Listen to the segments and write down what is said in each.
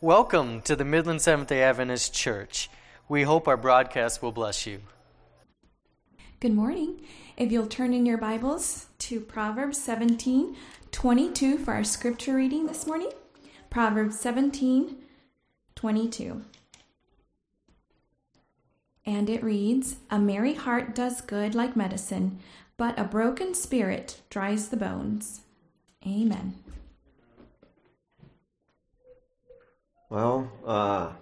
Welcome to the Midland Seventh day Adventist Church. We hope our broadcast will bless you. Good morning. If you'll turn in your Bibles to Proverbs 17 22 for our scripture reading this morning. Proverbs 17 22. And it reads A merry heart does good like medicine, but a broken spirit dries the bones. Amen. Well, uh,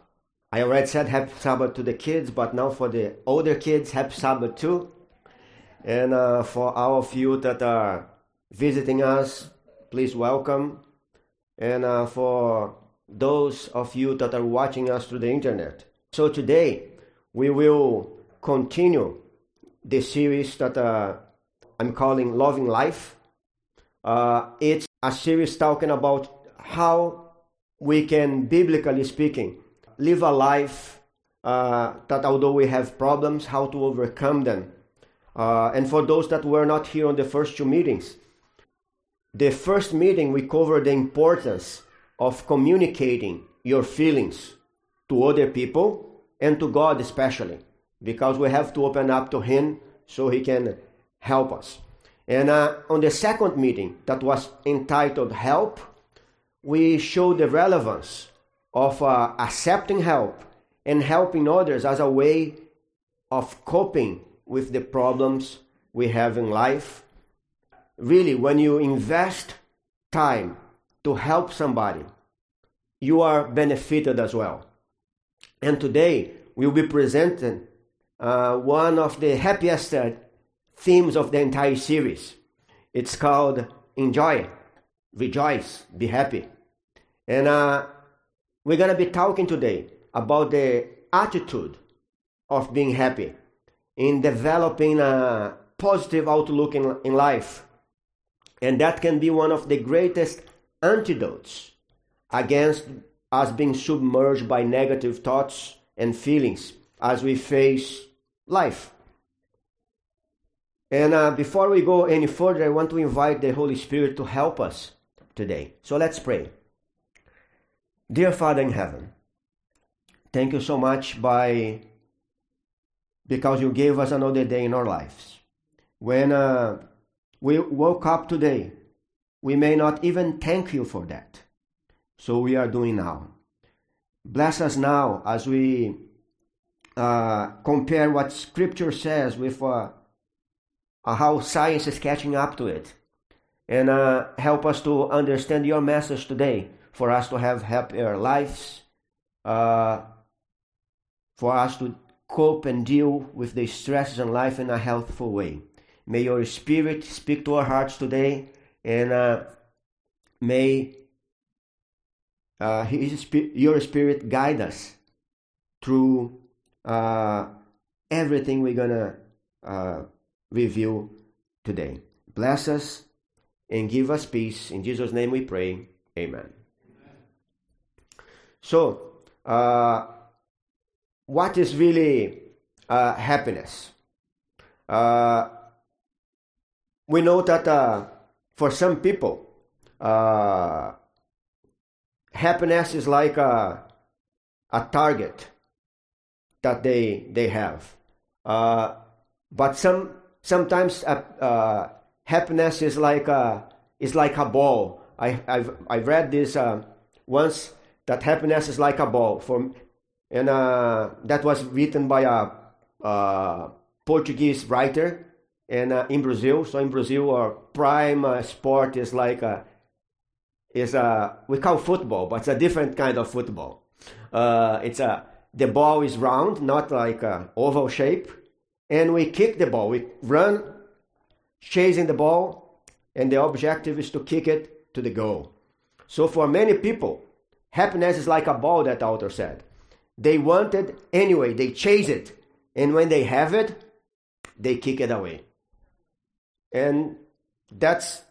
I already said happy Sabbath to the kids, but now for the older kids, happy Sabbath too. And uh, for all of you that are visiting us, please welcome. And uh, for those of you that are watching us through the internet. So today, we will continue the series that uh, I'm calling Loving Life. Uh, it's a series talking about how we can, biblically speaking, live a life uh, that although we have problems, how to overcome them. Uh, and for those that were not here on the first two meetings, the first meeting we covered the importance of communicating your feelings to other people and to God especially, because we have to open up to Him so He can help us. And uh, on the second meeting, that was entitled Help, we show the relevance of uh, accepting help and helping others as a way of coping with the problems we have in life. Really, when you invest time to help somebody, you are benefited as well. And today, we'll be presenting uh, one of the happiest uh, themes of the entire series. It's called Enjoy, Rejoice, Be Happy. And uh, we're going to be talking today about the attitude of being happy in developing a positive outlook in, in life. And that can be one of the greatest antidotes against us being submerged by negative thoughts and feelings as we face life. And uh, before we go any further, I want to invite the Holy Spirit to help us today. So let's pray. Dear Father in heaven, thank you so much by because you gave us another day in our lives. When uh, we woke up today, we may not even thank you for that. So we are doing now. Bless us now as we uh, compare what Scripture says with uh, uh how science is catching up to it. And uh, help us to understand your message today for us to have happier lives, uh, for us to cope and deal with the stresses in life in a healthful way. May your spirit speak to our hearts today, and uh, may uh, his, your spirit guide us through uh, everything we're gonna uh, review today. Bless us and give us peace. In Jesus' name we pray. Amen. So, uh, what is really uh, happiness? Uh, we know that uh, for some people, uh, happiness is like a, a target that they they have. Uh, but some sometimes happiness is like a is like a ball. I I've I read this once that happiness is like a ball. For, and uh, that was written by a, a Portuguese writer and uh, in Brazil. So in Brazil, our prime uh, sport is like a, is a we call football, but it's a different kind of football. Uh, it's a the ball is round, not like a oval shape, and we kick the ball. We run, chasing the ball, and the objective is to kick it to the goal. So for many people, Happiness is like a ball, that author said. They want it anyway, they chase it. And when they have it, they kick it away. And that's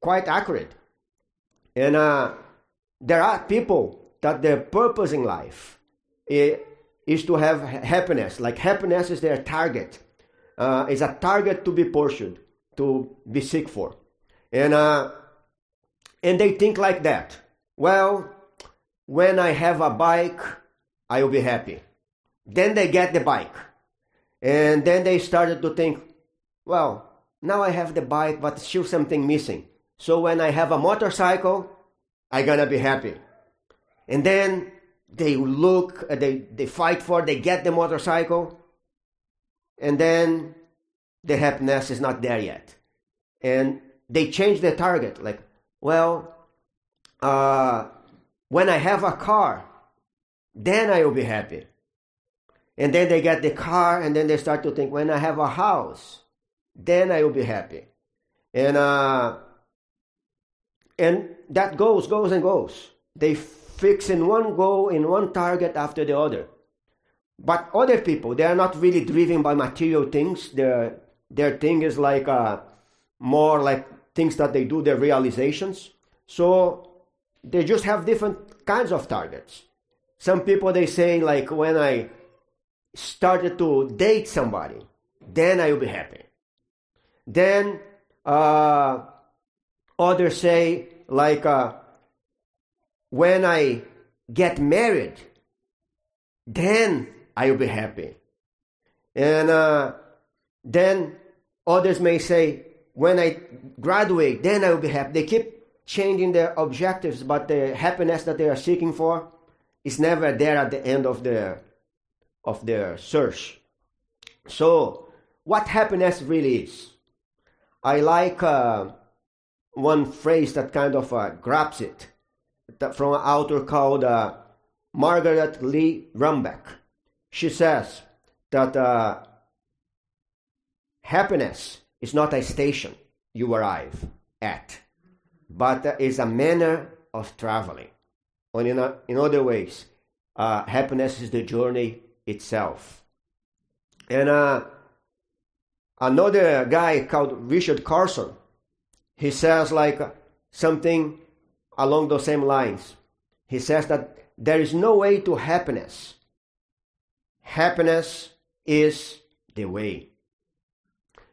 quite accurate. And uh, there are people that their purpose in life is to have happiness. Like happiness is their target. Uh, is a target to be pursued, to be seek for. And, uh, and they think like that. Well, when I have a bike, I will be happy. Then they get the bike. And then they started to think, well, now I have the bike, but still something missing. So when I have a motorcycle, i gonna be happy. And then they look, uh, they, they fight for, they get the motorcycle, and then the happiness is not there yet. And they change the target. Like, well, uh, when I have a car, then I will be happy. And then they get the car, and then they start to think, when I have a house, then I will be happy. And uh, and that goes, goes, and goes. They fix in one goal, in one target after the other. But other people, they are not really driven by material things. Their their thing is like uh, more like things that they do, their realizations. So they just have different kinds of targets. Some people they say like when I started to date somebody, then I will be happy. Then uh, others say like uh, when I get married, then I will be happy. And uh, then others may say, when I graduate, then I will be happy. They keep changing their objectives, but the happiness that they are seeking for is never there at the end of their of their search. So, what happiness really is? I like uh, one phrase that kind of uh, grabs it from an author called uh, Margaret Lee Runbeck. She says that uh, happiness is not a station you arrive at, but is a manner of traveling. Or in, a, in other ways, uh, happiness is the journey itself. And uh, another guy called Richard Carlson, he says like something along those same lines. He says that there is no way to happiness. Happiness is the way.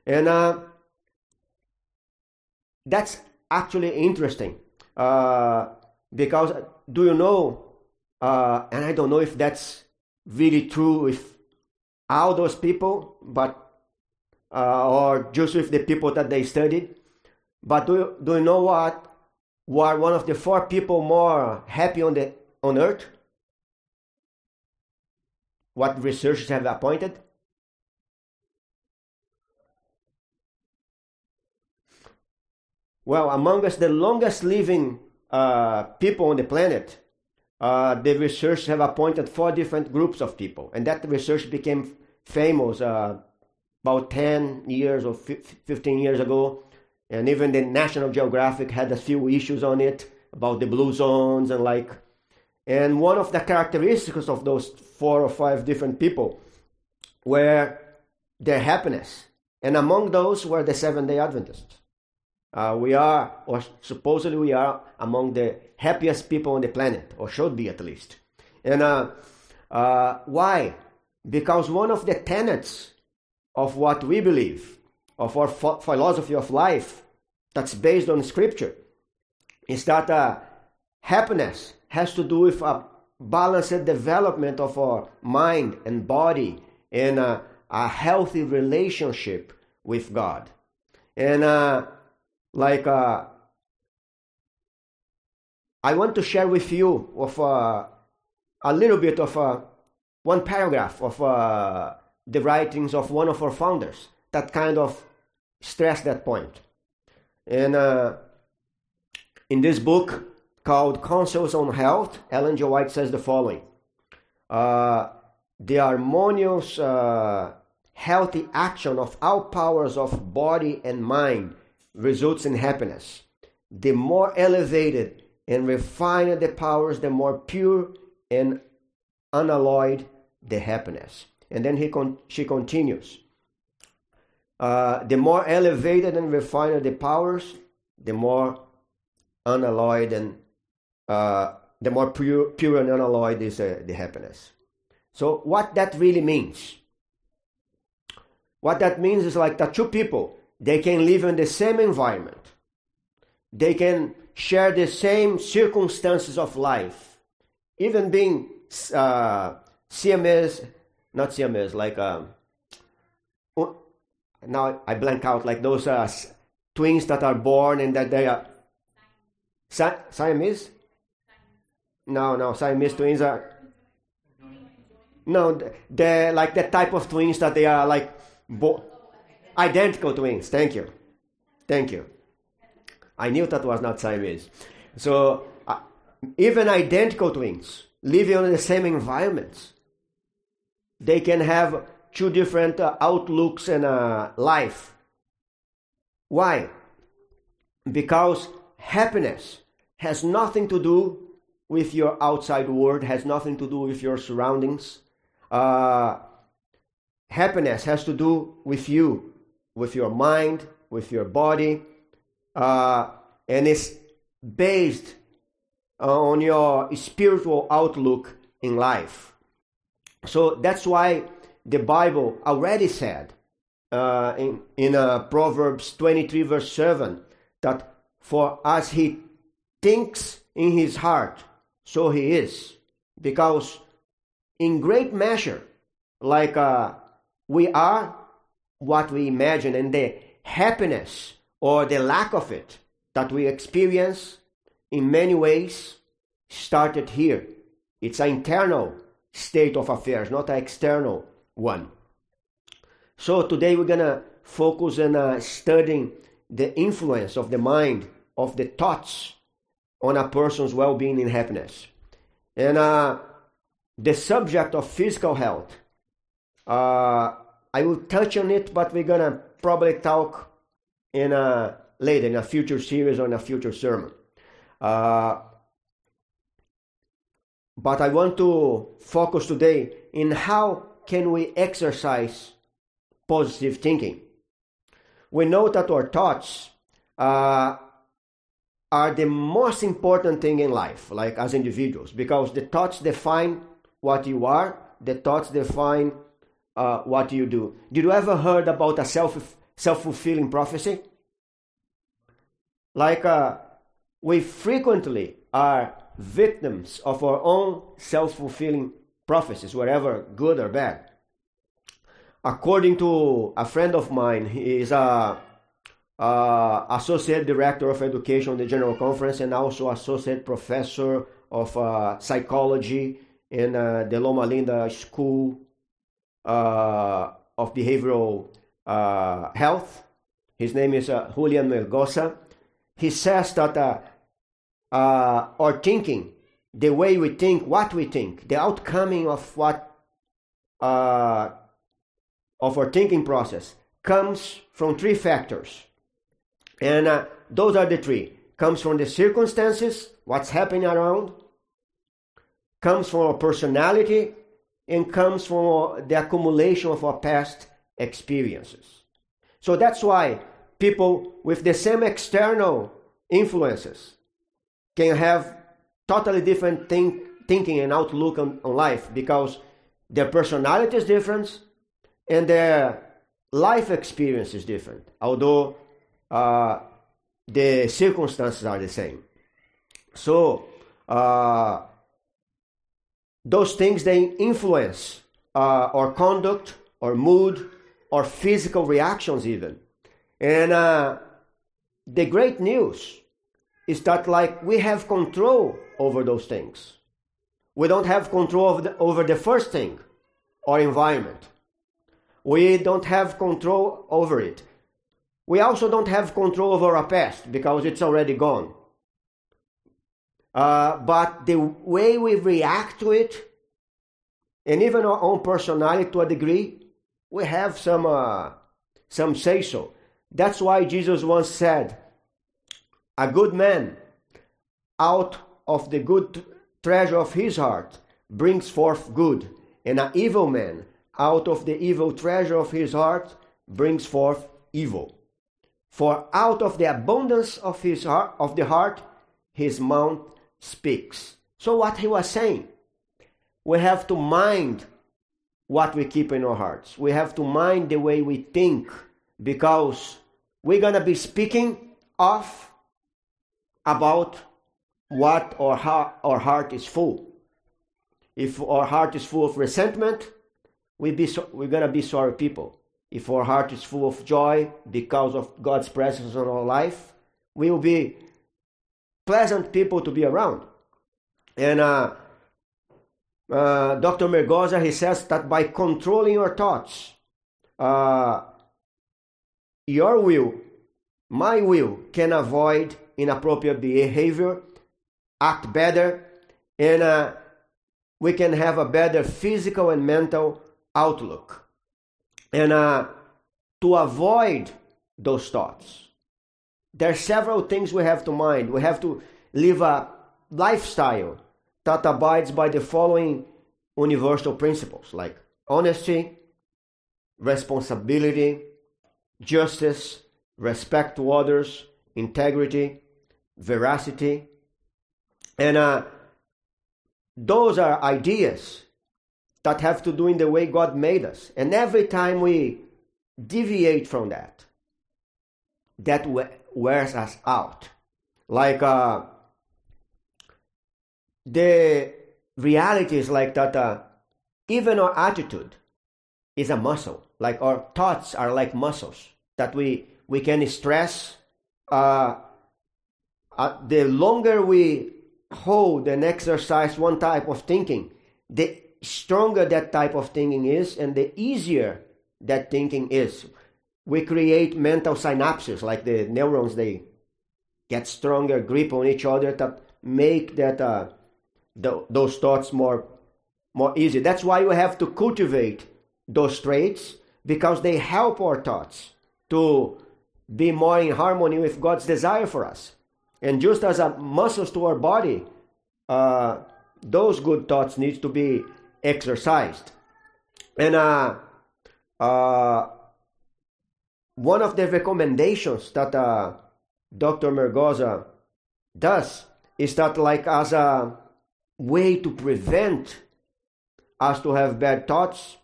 And uh, that's actually interesting uh, because do you know, uh, and I don't know if that's really true with all those people, but uh, or just with the people that they studied. But do you, do you know what? Were one of the four people more happy on the on earth? What researchers have appointed? Well, among us, the longest living uh, people on the planet, uh, the research have appointed four different groups of people, and that research became famous uh, about 10 years or 15 years ago. And even the National Geographic had a few issues on it about the blue zones and like. And one of the characteristics of those four or five different people were their happiness. And among those were the Seventh day Adventists. Uh, we are, or supposedly we are, among the happiest people on the planet, or should be at least. And uh, uh, why? Because one of the tenets of what we believe, of our ph- philosophy of life, that's based on Scripture, is that uh, happiness has to do with a balanced development of our mind and body and a healthy relationship with God. And uh, like uh, I want to share with you of uh, a little bit of uh, one paragraph of uh, the writings of one of our founders that kind of stress that point. And uh, in this book called Counsels on Health, Ellen G. White says the following: uh, The harmonious, uh, healthy action of all powers of body and mind results in happiness. The more elevated and refined the powers, the more pure and unalloyed the happiness. And then he con- she continues. Uh, the more elevated and refined the powers, the more unalloyed and uh, the more pure, pure and unalloyed is uh, the happiness. So, what that really means? What that means is like the two people they can live in the same environment. They can share the same circumstances of life. even being uh, CMS, not CMS, like um, now I blank out like those uh, twins that are born and that they are Si- Siamese. No, no, Siamese twins are no, th- they're like the type of twins that they are like bo- identical twins. Thank you, thank you. I knew that was not Siamese. So uh, even identical twins living in the same environments, they can have two different uh, outlooks in uh, life. Why? Because happiness has nothing to do with your outside world, has nothing to do with your surroundings. Uh, happiness has to do with you, with your mind, with your body, uh, and it's based on your spiritual outlook in life. So that's why the Bible already said uh, in, in uh, Proverbs 23, verse 7, that for as he thinks in his heart, so he is. Because in great measure, like uh, we are what we imagine, and the happiness or the lack of it that we experience in many ways started here. It's an internal state of affairs, not an external one. So today we're gonna focus on uh, studying the influence of the mind, of the thoughts on a person's well-being and happiness. And uh, the subject of physical health, uh, I will touch on it, but we're gonna probably talk in a later in a future series or in a future sermon. Uh, but I want to focus today in how can we exercise positive thinking. We know that our thoughts uh, are the most important thing in life, like as individuals, because the thoughts define what you are. The thoughts define uh, what you do. Did you ever heard about a self self fulfilling prophecy? Like uh, we frequently are victims of our own self fulfilling prophecies, whether good or bad. According to a friend of mine, he is a, associate director of education in the General Conference and also associate professor of uh, psychology in uh, the Loma Linda School uh, of Behavioral uh, Health. His name is uh, Julian Melgosa. He says that uh, uh, our thinking, the way we think, what we think, the outcoming of what uh, of our thinking process comes from three factors, and those are the three: comes from the circumstances, what's happening around, comes from our personality, and comes from the accumulation of our past experiences. So that's why people with the same external influences can have totally different think, thinking and outlook on, on life because their personality is different and their life experience is different, although uh, the circumstances are the same. So, uh, those things they influence uh, our conduct, our mood, our physical reactions, even. And uh, the great news is that, like, we have control over those things. We don't have control over the, over the first thing, our environment. We don't have control over it. We also don't have control over our past because it's already gone. Uh, but the way we react to it, and even our own personality to a degree, we have some uh, some say so. That's why Jesus once said, "A good man, out of the good treasure of his heart, brings forth good, and an evil man, out of the evil treasure of his heart, brings forth evil. For out of the abundance of his heart, of the heart, his mouth speaks." So what he was saying, we have to mind what we keep in our hearts. We have to mind the way we think because we're going to be speaking of about what our heart, our heart is full. If our heart is full of resentment, we be so, we're gonna be sorry people. If our heart is full of joy because of God's presence in our life, we will be pleasant people to be around. And uh, uh, Dr. Melgosa, he says that by controlling your thoughts, uh, your will, my will, can avoid inappropriate behavior, act better, and uh, we can have a better physical and mental outlook. And uh, to avoid those thoughts, there are several things we have to mind. We have to live a lifestyle that abides by the following universal principles like honesty, responsibility, justice, respect to others, integrity, veracity. And uh, those are ideas that have to do in the way God made us. And every time we deviate from that, that wears us out. Like uh, the reality is like that uh, even our attitude is a muscle. Like our thoughts are like muscles that we, we can stress. Uh, uh, the longer we hold and exercise one type of thinking, the stronger that type of thinking is and the easier that thinking is we create mental synapses like the neurons they get stronger grip on each other that make that uh, those thoughts more more easy that's why we have to cultivate those traits because they help our thoughts to be more in harmony with god's desire for us and just as a muscles to our body uh, those good thoughts needs to be exercised. And uh, uh, one of the recommendations that uh, Dr. Melgosa does is that, like, as a way to prevent us to have bad thoughts,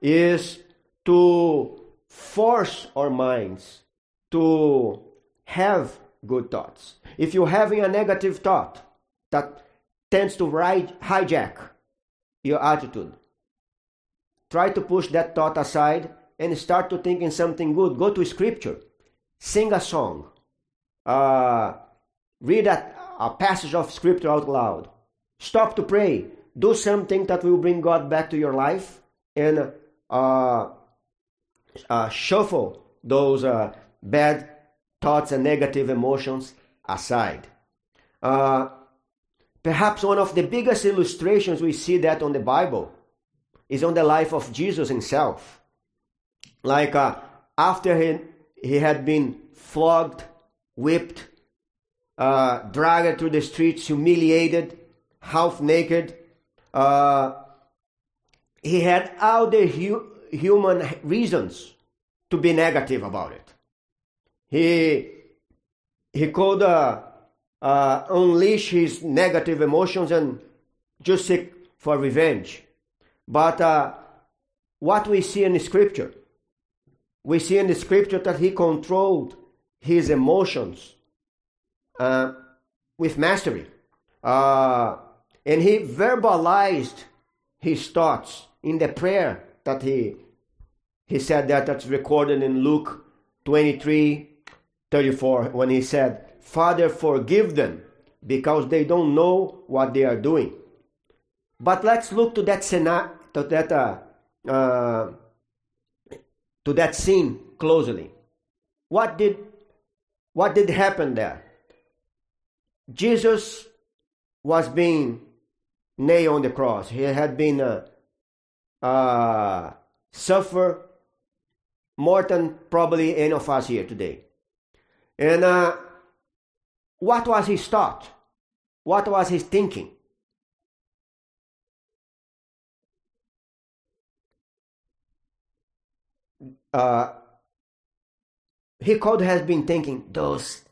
is to force our minds to have good thoughts. If you're having a negative thought that tends to hijack your attitude. Try to push that thought aside and start to think in something good. Go to scripture, sing a song, uh, read a, a passage of scripture out loud, stop to pray, do something that will bring God back to your life, and uh, uh, shuffle those uh, bad thoughts and negative emotions aside. Uh, Perhaps one of the biggest illustrations we see that on the Bible is on the life of Jesus himself. Like uh, after he, he had been flogged, whipped, uh, dragged through the streets, humiliated, half naked, uh, he had all the hu- human reasons to be negative about it. He he could uh, uh, unleash his negative emotions and just seek for revenge. But uh, what we see in scripture, we see in the scripture that he controlled his emotions uh, with mastery. Uh, and he verbalized his thoughts in the prayer that he he said that that's recorded in Luke 23 34 when he said Father, forgive them because they don't know what they are doing. But let's look to that scenario, to that uh, uh, to that scene closely. What did what did happen there? Jesus was being nailed on the cross. He had been uh, uh, suffer more than probably any of us here today, and uh, what was his thought? What was his thinking? Uh, he could have been thinking those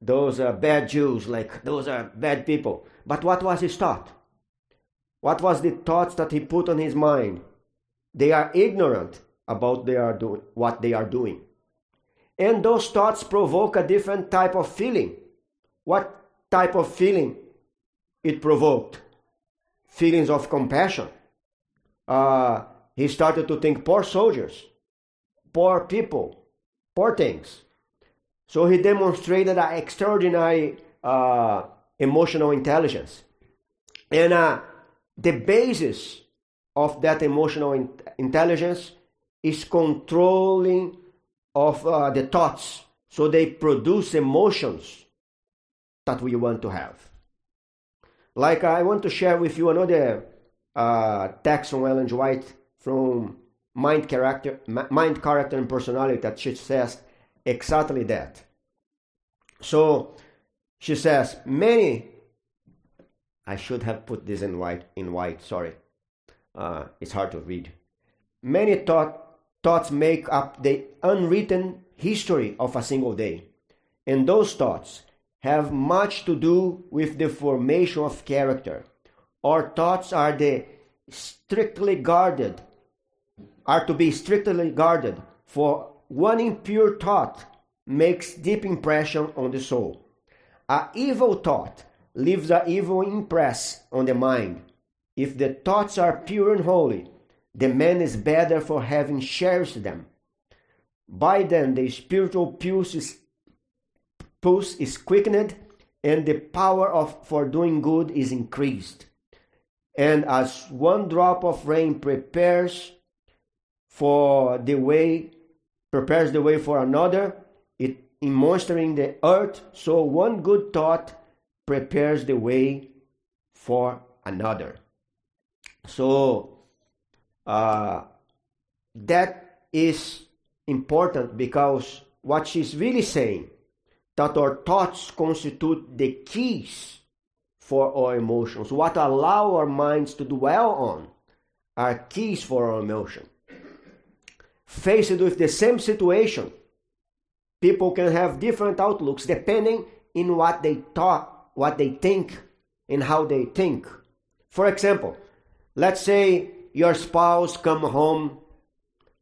those are bad Jews, like those are bad people. But what was his thought? What was the thoughts that he put on his mind? They are ignorant about they are doing what they are doing. And those thoughts provoke a different type of feeling. What type of feeling it provoked? feelings of compassion. Uh, he started to think poor soldiers, poor people, poor things. So he demonstrated an extraordinary uh, emotional intelligence. And uh, the basis of that emotional in- intelligence is controlling of uh, the thoughts so they produce emotions that we want to have like i want to share with you another uh, text from ellen white from mind character mind character and personality that she says exactly that so she says many i should have put this in white in white sorry uh, it's hard to read many thought thoughts make up the unwritten history of a single day. And those thoughts have much to do with the formation of character. Our thoughts are the strictly guarded, are to be strictly guarded, for one impure thought makes deep impression on the soul. A evil thought leaves a evil impress on the mind. If the thoughts are pure and holy, the man is better for having cherished them. By then, the spiritual pulse is, pulse is quickened, and the power of for doing good is increased. And as one drop of rain prepares for the way, prepares the way for another, it in moistening the earth, so one good thought prepares the way for another. So uh, that is important because what she's really saying that our thoughts constitute the keys for our emotions. What allow our minds to dwell on are keys for our emotion. Faced with the same situation, people can have different outlooks depending in what they thought, what they think, and how they think. For example, let's say your spouse come home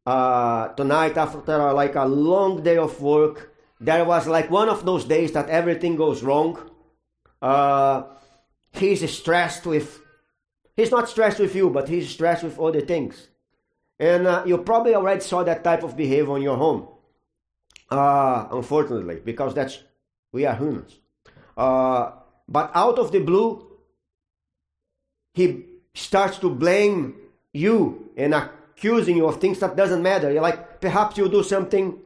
uh, tonight after like a long day of work. There was like one of those days that everything goes wrong. Uh, he's stressed with. He's not stressed with you, but he's stressed with other things. And uh, you probably already saw that type of behavior in your home. Uh, unfortunately, because that's we are humans. Uh, but out of the blue, he starts to blame you and accusing you of things that doesn't matter. You're like perhaps you do something,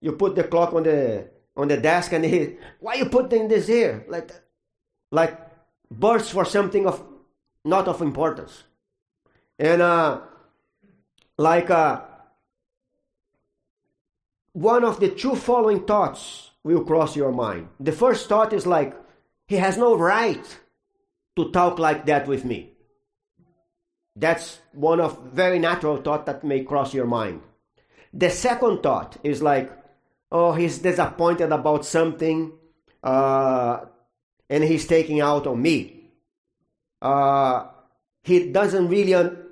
you put the clock on the on the desk and he, why you putting this here? Like like bursts for something of not of importance. And uh like uh one of the two following thoughts will cross your mind. The first thought is like, he has no right to talk like that with me. That's one of very natural thought that may cross your mind. The second thought is like, oh, he's disappointed about something, uh, and he's taking out on me. Uh, he doesn't really un-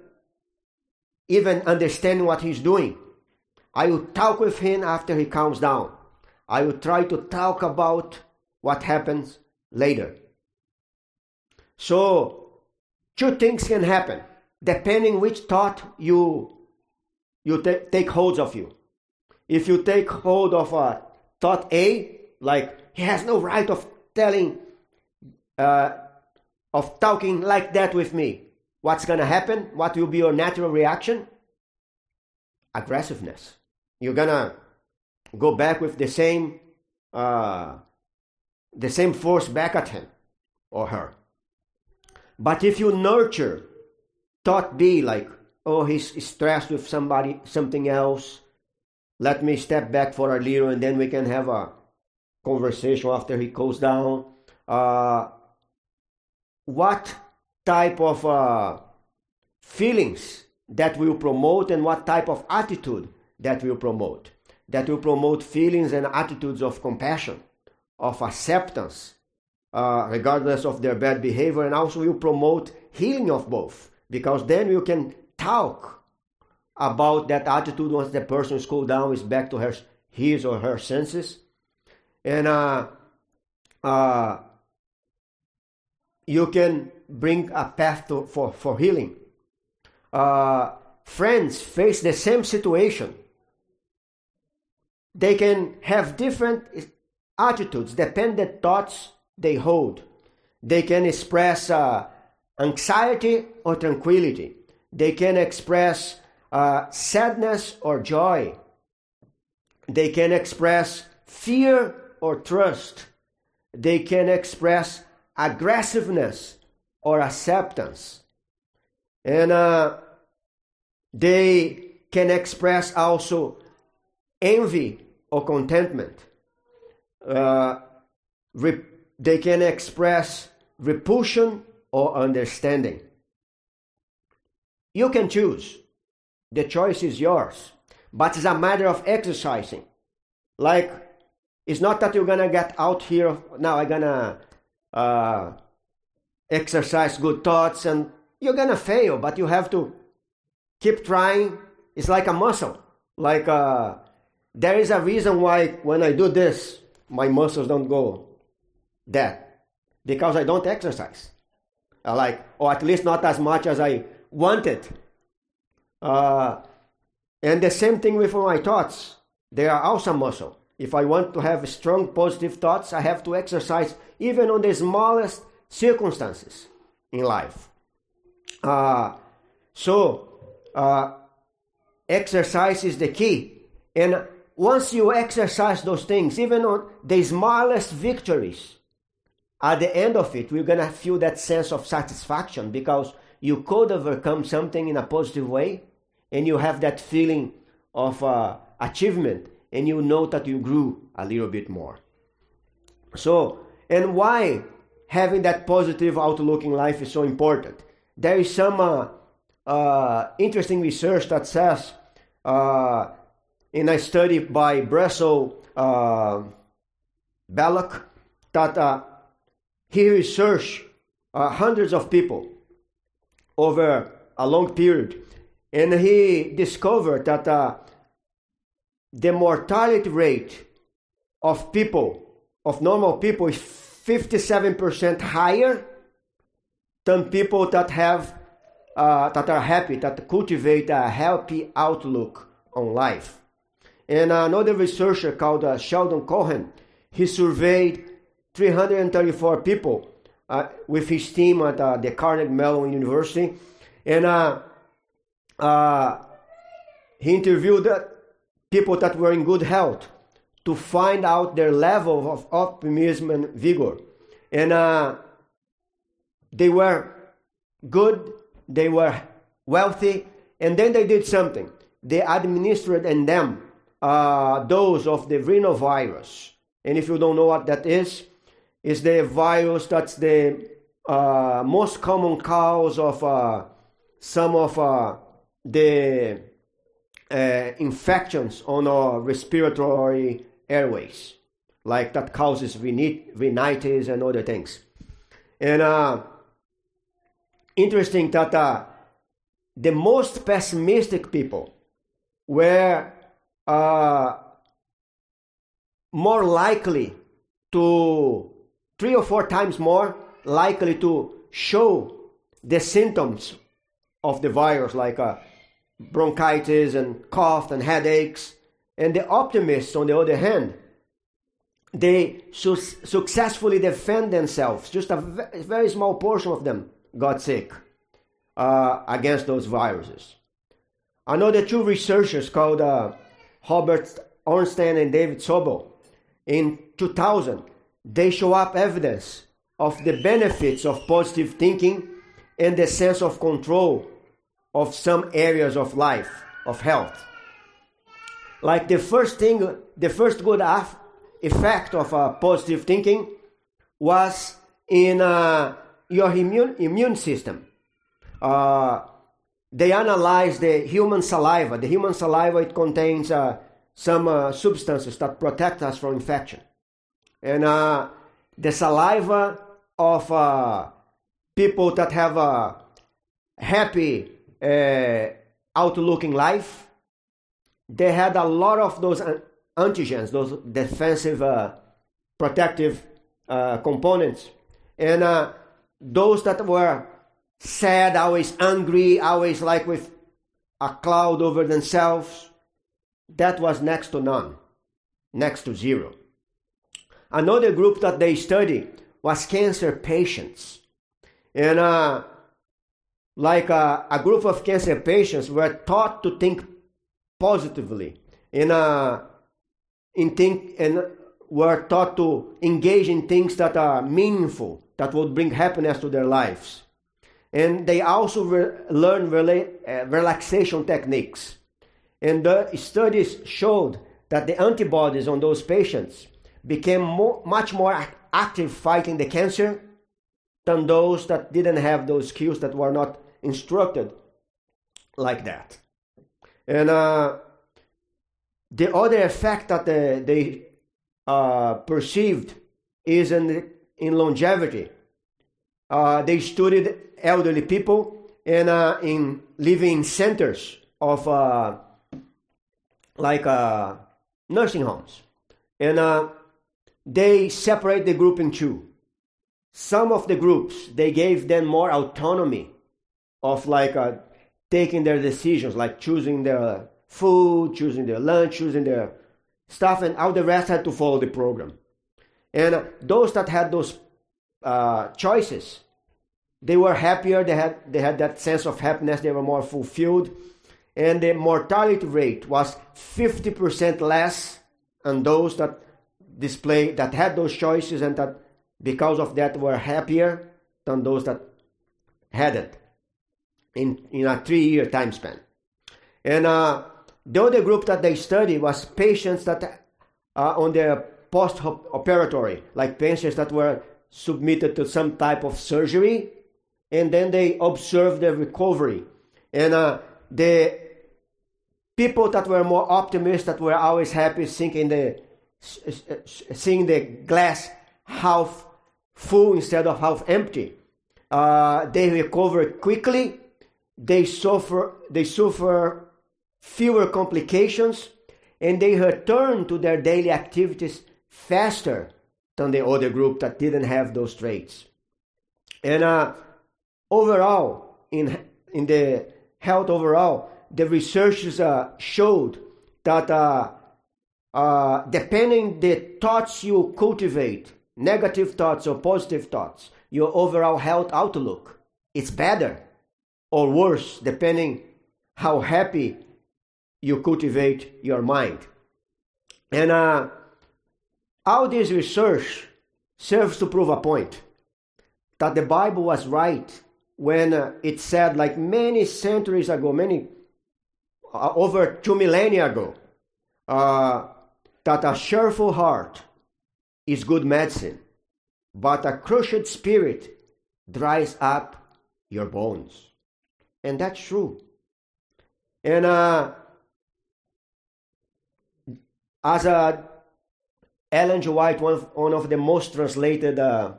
even understand what he's doing. I will talk with him after he calms down. I will try to talk about what happens later. So, two things can happen depending which thought you you t- take hold of you. If you take hold of a thought A, like he has no right of telling, uh, of talking like that with me, what's gonna happen? What will be your natural reaction? Aggressiveness. You're gonna go back with the same, uh, the same force back at him or her. But if you nurture thought B like, oh, he's stressed with somebody, something else. Let me step back for a little and then we can have a conversation after he cools down. Uh, what type of uh, feelings that will promote and what type of attitude that will promote? That will promote feelings and attitudes of compassion, of acceptance, uh, regardless of their bad behavior, and also will promote healing of both because then you can talk about that attitude once the person is cooled down, is back to her his or her senses, and uh, uh, you can bring a path to, for, for healing. Uh, friends face the same situation. They can have different attitudes, dependent thoughts they hold. They can express uh, anxiety or tranquility. They can express uh, sadness or joy. They can express fear or trust. They can express aggressiveness or acceptance. And uh, they can express also envy or contentment. Uh, they can express repulsion or understanding. You can choose. The choice is yours. But it's a matter of exercising. Like, it's not that you're gonna get out here, now I'm gonna uh, exercise good thoughts and you're gonna fail, but you have to keep trying. It's like a muscle. Like, uh, there is a reason why when I do this, my muscles don't go that because I don't exercise. I like, or at least not as much as I wanted. Uh, and the same thing with my thoughts. They are also muscle. If I want to have strong positive thoughts, I have to exercise even on the smallest circumstances in life. Uh, so, uh, exercise is the key. And once you exercise those things, even on the smallest victories, at the end of it, we're gonna feel that sense of satisfaction because you could overcome something in a positive way, and you have that feeling of uh, achievement, and you know that you grew a little bit more. So, and why having that positive outlook in life is so important? There is some uh, uh, interesting research that says uh, in a study by Breslow uh, Belloc that uh, he researched uh, hundreds of people over a long period, and he discovered that the mortality rate of people, of normal people, is 57% higher than people that have uh, that are happy, that cultivate a healthy outlook on life. And another researcher called uh, Sheldon Cohen, he surveyed 334 people uh, with his team at uh, the Carnegie Mellon University, and uh, uh, he interviewed people that were in good health to find out their level of optimism and vigor. And uh, they were good, they were wealthy, and then they did something. They administered in them uh, dose of the rhinovirus. And if you don't know what that is, it's the virus that's the uh, most common cause of uh, some of uh, the uh, infections on our respiratory airways, like that causes rhinitis and other things. And uh, interesting that uh, the most pessimistic people were uh, more likely to three or four times more likely to show the symptoms of the virus like uh, bronchitis and cough and headaches and the optimists on the other hand they su- successfully defend themselves just a v- very small portion of them got sick uh, against those viruses the two researchers called uh, Robert Ornstein and David Sobel. In 2000, they show up evidence of the benefits of positive thinking and the sense of control of some areas of life, of health. Like the first thing, the first good effect of uh, positive thinking was in uh, your immune, immune system. Uh, they analyze the human saliva. The human saliva it contains uh, some uh, substances that protect us from infection, and uh, the saliva of uh, people that have a happy uh, outlook in life, they had a lot of those antigens, those defensive, uh, protective components, and those that were sad, always angry, always like with a cloud over themselves, that was next to none, next to zero. Another group that they studied was cancer patients. And uh, like uh, a group of cancer patients were taught to think positively and, uh, in think, and were taught to engage in things that are meaningful, that would bring happiness to their lives. And they also re- learn rela- uh, relaxation techniques. And the studies showed that the antibodies on those patients became much more active fighting the cancer than those that didn't have those skills that were not instructed like that. And uh, the other effect that uh, they uh, perceived is in, in longevity. Uh, they studied elderly people and uh, in living centers of uh, like nursing homes. And they separate the group in two. Some of the groups, they gave them more autonomy of like uh, taking their decisions, like choosing their food, choosing their lunch, choosing their stuff, and all the rest had to follow the program. And those that had those uh, choices, they were happier. They had they had that sense of happiness. They were more fulfilled, and the mortality rate was fifty percent less on those that display that had those choices and that because of that were happier than those that hadn't in, in a three year time span. And uh, the other group that they studied was patients that uh, on their post operatory, like patients that were submitted to some type of surgery, and then they observed their recovery. And uh, the people that were more optimistic, that were always happy, thinking the seeing the glass half full instead of half empty. Uh, they recovered quickly. They suffer. They suffer fewer complications, and they return to their daily activities faster than the other group that didn't have those traits. And uh, overall, in in the health overall, the researchers uh, showed that uh, uh, depending the thoughts you cultivate, negative thoughts or positive thoughts, your overall health outlook, it's better or worse depending how happy you cultivate your mind. And uh, all this research serves to prove a point that the Bible was right when uh, it said, like many centuries ago, many uh, over two millennia ago, uh, that a cheerful heart is good medicine, but a crushed spirit dries up your bones. And that's true. And uh, as uh, Ellen G. White, one of, one of the most translated uh,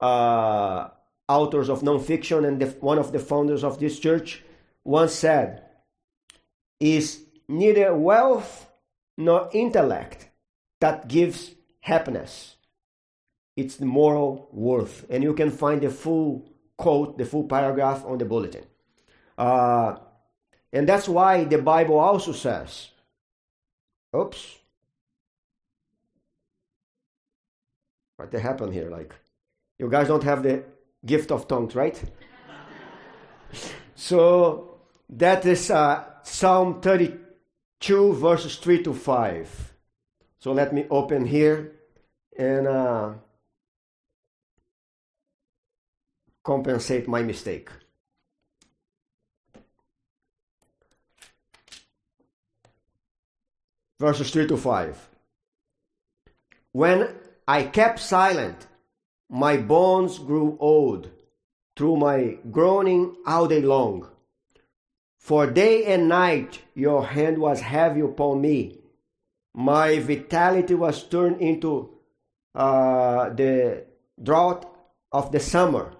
uh, authors of nonfiction and the, one of the founders of this church, once said, is neither wealth nor intellect that gives happiness. It's the moral worth. And you can find the full quote, the full paragraph on the bulletin. Uh, and that's why the Bible also says, oops, what happened here? Like, you guys don't have the gift of tongues, right? so that is uh, Psalm 32, verses 3 to 5. So let me open here and uh, compensate my mistake. Verses 3 to 5. When I kept silent, my bones grew old through my groaning all day long. For day and night your hand was heavy upon me. My vitality was turned into uh, the drought of the summer.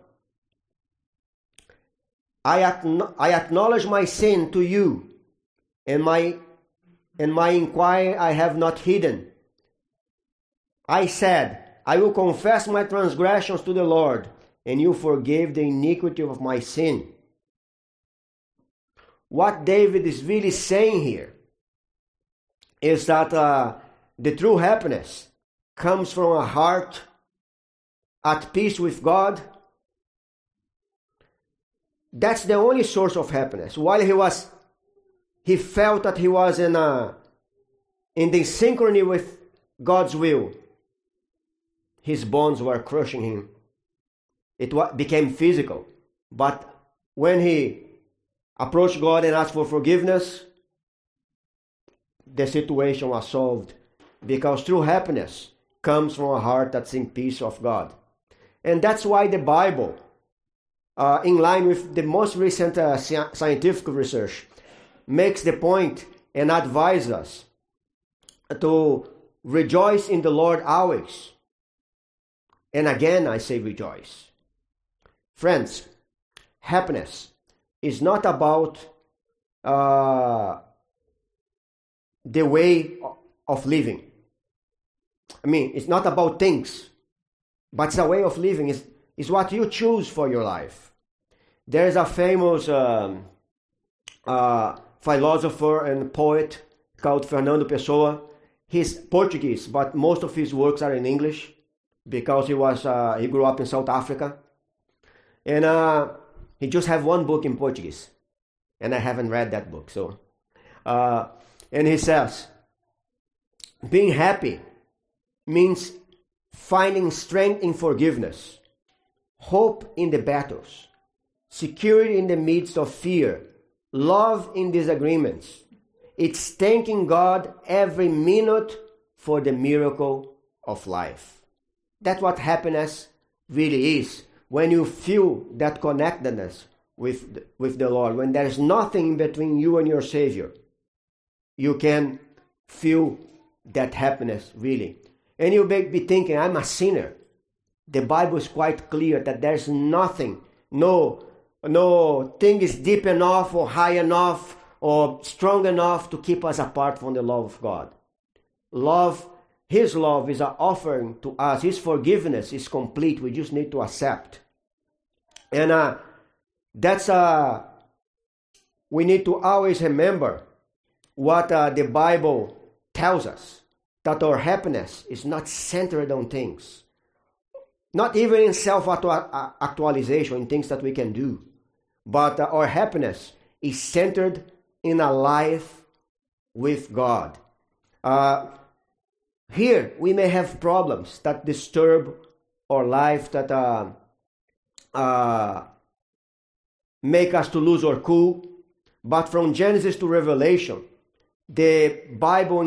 I, I acknowledge my sin to you, and my and my inquiry I have not hidden. I said, I will confess my transgressions to the Lord, and you forgave the iniquity of my sin. What David is really saying here is that uh, the true happiness comes from a heart at peace with God. That's the only source of happiness. While he was, he felt that he was in a, in the synchrony with God's will. His bones were crushing him. It became physical. But when he approached God and asked for forgiveness, the situation was solved. Because true happiness comes from a heart that's in peace of God. And that's why the Bible, uh, in line with the most recent uh, scientific research, makes the point and advises us to rejoice in the Lord always. And again, I say rejoice. Friends, happiness is not about uh, the way of living. I mean, it's not about things, but it's a way of living. It's, it's what you choose for your life. There is a famous um, uh, philosopher and poet called Fernando Pessoa. He's Portuguese, but most of his works are in English because he was uh, he grew up in South Africa, and uh, he just have one book in Portuguese, and I haven't read that book. So, uh, and he says, being happy means finding strength in forgiveness, hope in the battles, security in the midst of fear, love in disagreements. It's thanking God every minute for the miracle of life. That's what happiness really is. When you feel that connectedness with, with the Lord, when there's nothing between you and your Savior, you can feel that happiness really. And you may be thinking, I'm a sinner. The Bible is quite clear that there's nothing, no, no thing is deep enough or high enough or strong enough to keep us apart from the love of God. Love, His love is an offering to us. His forgiveness is complete. We just need to accept. And uh, that's uh, we need to always remember what uh, the Bible tells us that our happiness is not centered on things, not even in self actualization, in things that we can do, but our happiness is centered in a life with God. Uh, here, we may have problems that disturb our life, that uh, uh, make us to lose our cool. But from Genesis to Revelation, the Bible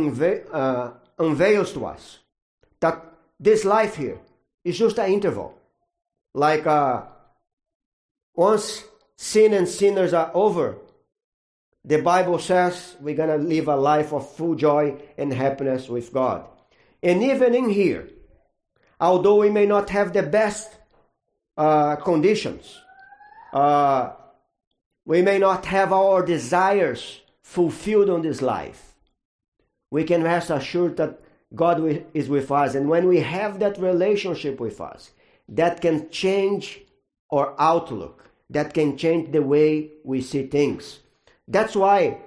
uh, unveils to us that this life here is just an interval. Like uh, once sin and sinners are over, the Bible says we're going to live a life of full joy and happiness with God. And even in here, although we may not have the best uh, conditions, uh, we may not have our desires fulfilled on this life we can rest assured that God is with us. And when we have that relationship with us, that can change our outlook, that can change the way we see things. That's why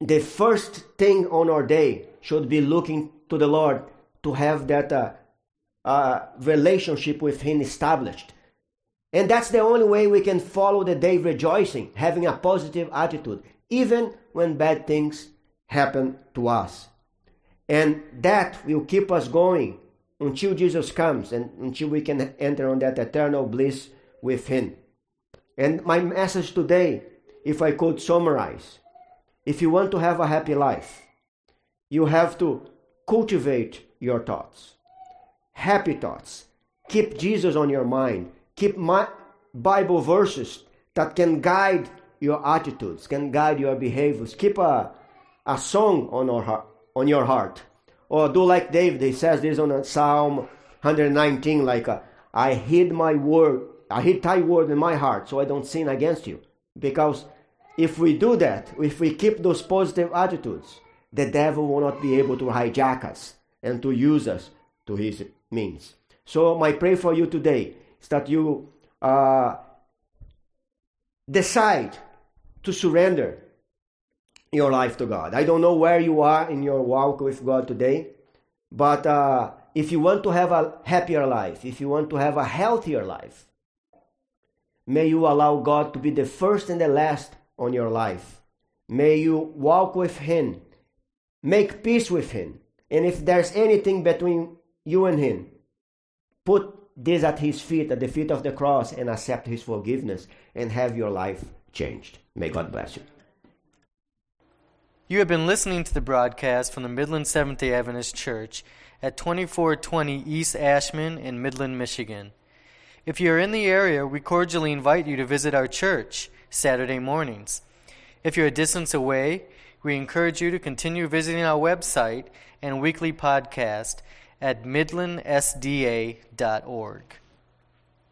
the first thing on our day should be looking to the Lord to have that uh, uh, relationship with Him established. And that's the only way we can follow the day rejoicing, having a positive attitude, even when bad things happen to us. And that will keep us going until Jesus comes and until we can enter on that eternal bliss with Him. And my message today, if I could summarize, if you want to have a happy life, you have to cultivate your thoughts. Happy thoughts. Keep Jesus on your mind. Keep my Bible verses that can guide your attitudes, can guide your behaviors. Keep a a song on, our on your heart. Or do like David, he says this on Psalm 119, like, uh, I hid my word, I hid thy word in my heart so I don't sin against you. Because if we do that, if we keep those positive attitudes, the devil will not be able to hijack us and to use us to his means. So my prayer for you today is that you uh, decide to surrender your life to God. I don't know where you are in your walk with God today, but uh, if you want to have a happier life, if you want to have a healthier life, may you allow God to be the first and the last on your life. May you walk with Him, make peace with Him, and if there's anything between you and Him, put this at His feet, at the feet of the cross, and accept His forgiveness and have your life changed. May God bless you. You have been listening to the broadcast from the Midland Seventh day Adventist Church at 2420 East Ashman in Midland, Michigan. If you are in the area, we cordially invite you to visit our church Saturday mornings. If you're a distance away, we encourage you to continue visiting our website and weekly podcast at midlandsda.org.